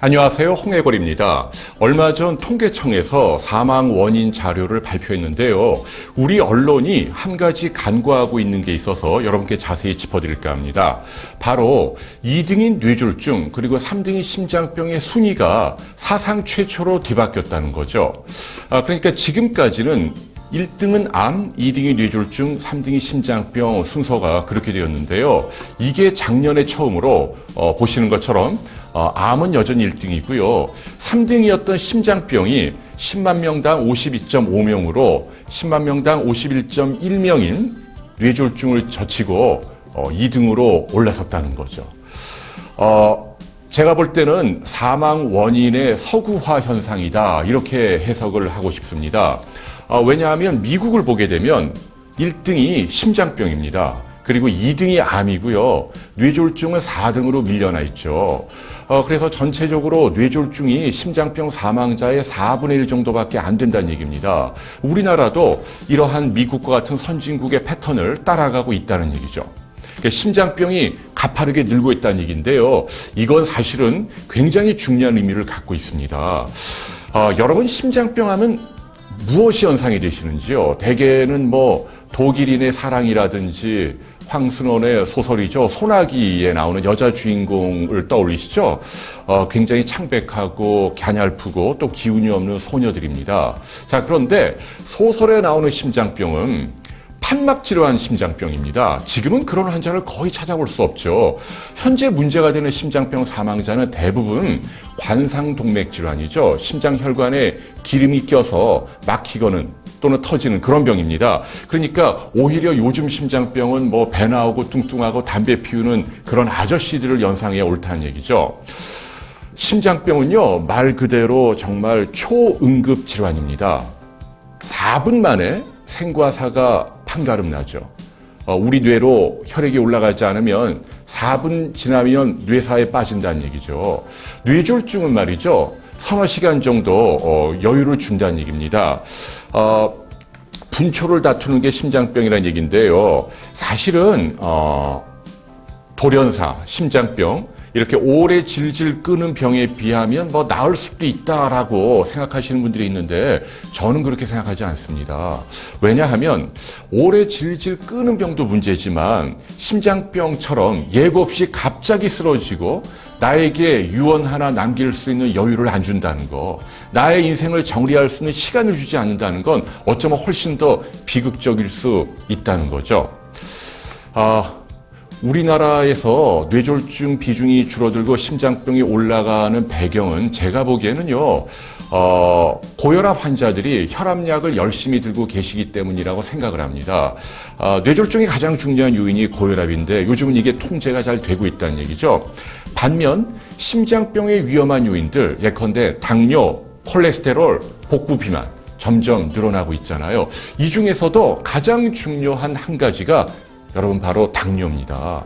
안녕하세요. 홍해걸입니다. 얼마 전 통계청에서 사망 원인 자료를 발표했는데요. 우리 언론이 한 가지 간과하고 있는 게 있어서 여러분께 자세히 짚어드릴까 합니다. 바로 2등인 뇌졸중 그리고 3등인 심장병의 순위가 사상 최초로 뒤바뀌었다는 거죠. 아, 그러니까 지금까지는 1등은 암, 2등이 뇌졸중, 3등이 심장병 순서가 그렇게 되었는데요. 이게 작년에 처음으로 어, 보시는 것처럼 어, 암은 여전히 1등이고요. 3등이었던 심장병이 10만 명당 52.5명으로 10만 명당 51.1명인 뇌졸중을 젖히고 어, 2등으로 올라섰다는 거죠. 어, 제가 볼 때는 사망 원인의 서구화 현상이다. 이렇게 해석을 하고 싶습니다. 어, 왜냐하면 미국을 보게 되면 1등이 심장병입니다. 그리고 2등이 암이고요. 뇌졸중은 4등으로 밀려나 있죠. 어, 그래서 전체적으로 뇌졸중이 심장병 사망자의 4분의 1 정도밖에 안 된다는 얘기입니다. 우리나라도 이러한 미국과 같은 선진국의 패턴을 따라가고 있다는 얘기죠. 그러니까 심장병이 가파르게 늘고 있다는 얘기인데요. 이건 사실은 굉장히 중요한 의미를 갖고 있습니다. 어, 여러분 심장병 하면 무엇이 연상이 되시는지요? 대개는 뭐 독일인의 사랑이라든지 황순원의 소설이죠. 소나기에 나오는 여자 주인공을 떠올리시죠? 어, 굉장히 창백하고 갸냘프고 또 기운이 없는 소녀들입니다. 자, 그런데 소설에 나오는 심장병은 판막 질환 심장병입니다. 지금은 그런 환자를 거의 찾아볼 수 없죠. 현재 문제가 되는 심장병 사망자는 대부분 관상동맥 질환이죠. 심장혈관에 기름이 껴서 막히거는 또는 터지는 그런 병입니다. 그러니까 오히려 요즘 심장병은 뭐 배 나오고 뚱뚱하고 담배 피우는 그런 아저씨들을 연상해 옳다는 얘기죠. 심장병은요, 말 그대로 정말 초응급 질환입니다. 4분 만에 생과 사가 판가름 나죠. 어, 우리 뇌로 혈액이 올라가지 않으면 4분 지나면 뇌사에 빠진다는 얘기죠. 뇌졸중은 말이죠. 서너 시간 정도 어, 여유를 준다는 얘기입니다. 어, 분초를 다투는 게 심장병이라는 얘기인데요. 사실은 어, 돌연사, 심장병 이렇게 오래 질질 끄는 병에 비하면 뭐 나을 수도 있다라고 생각하시는 분들이 있는데 저는 그렇게 생각하지 않습니다. 왜냐하면 오래 질질 끄는 병도 문제지만 심장병처럼 예고 없이 갑자기 쓰러지고 나에게 유언 하나 남길 수 있는 여유를 안 준다는 거, 나의 인생을 정리할 수 있는 시간을 주지 않는다는 건 어쩌면 훨씬 더 비극적일 수 있다는 거죠. 아, 우리나라에서 뇌졸중 비중이 줄어들고 심장병이 올라가는 배경은 제가 보기에는요, 어, 고혈압 환자들이 혈압약을 열심히 들고 계시기 때문이라고 생각을 합니다. 어, 뇌졸중이 가장 중요한 요인이 고혈압인데 요즘은 이게 통제가 잘 되고 있다는 얘기죠. 반면 심장병의 위험한 요인들, 예컨대 당뇨, 콜레스테롤, 복부 비만, 점점 늘어나고 있잖아요. 이 중에서도 가장 중요한 한 가지가 여러분 바로 당뇨입니다.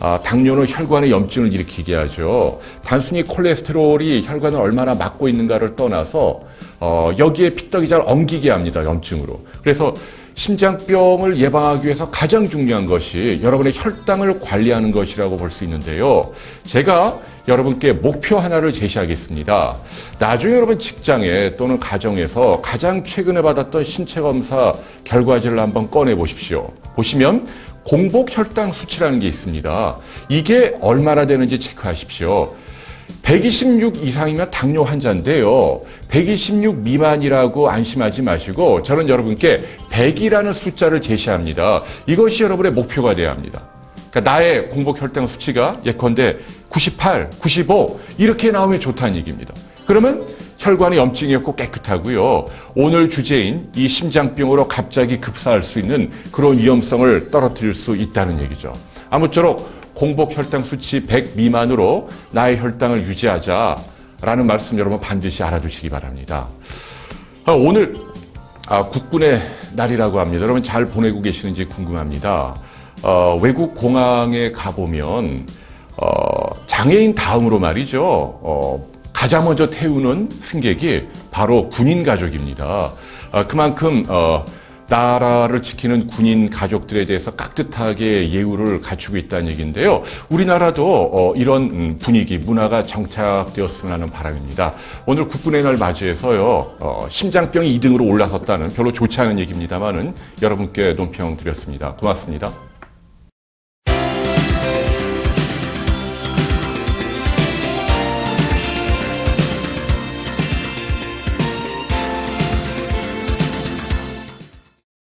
아, 당뇨는 혈관에 염증을 일으키게 하죠. 단순히 콜레스테롤이 혈관을 얼마나 막고 있는가를 떠나서 어, 여기에 피떡이 잘 엉기게 합니다. 염증으로. 그래서 심장병을 예방하기 위해서 가장 중요한 것이 여러분의 혈당을 관리하는 것이라고 볼 수 있는데요. 제가 여러분께 목표 하나를 제시하겠습니다. 나중에 여러분 직장에 또는 가정에서 가장 최근에 받았던 신체 검사 결과지를 한번 꺼내 보십시오. 보시면 공복 혈당 수치라는 게 있습니다. 이게 얼마나 되는지 체크하십시오. 126 이상이면 당뇨 환자인데요. 126 미만이라고 안심하지 마시고 저는 여러분께 100이라는 숫자를 제시합니다. 이것이 여러분의 목표가 돼야 합니다. 그러니까 나의 공복 혈당 수치가 예컨대 98, 95 이렇게 나오면 좋다는 얘기입니다. 그러면 혈관의 염증이 없고 깨끗하고요. 오늘 주제인 이 심장병으로 갑자기 급사할 수 있는 그런 위험성을 떨어뜨릴 수 있다는 얘기죠. 아무쪼록 공복 혈당 수치 100 미만으로 나의 혈당을 유지하자라는 말씀 여러분 반드시 알아두시기 바랍니다. 아, 오늘 아, 국군의 날이라고 합니다. 여러분 잘 보내고 계시는지 궁금합니다. 어, 외국 공항에 가보면 어, 장애인 다음으로 말이죠. 어, 가장 먼저 태우는 승객이 바로 군인 가족입니다. 어, 그만큼 어, 나라를 지키는 군인 가족들에 대해서 깍듯하게 예우를 갖추고 있다는 얘기인데요. 우리나라도 어, 이런 음, 분위기, 문화가 정착되었으면 하는 바람입니다. 오늘 국군의 날 맞이해서요, 어, 심장병이 2등으로 올라섰다는 별로 좋지 않은 얘기입니다만은 여러분께 논평 드렸습니다. 고맙습니다.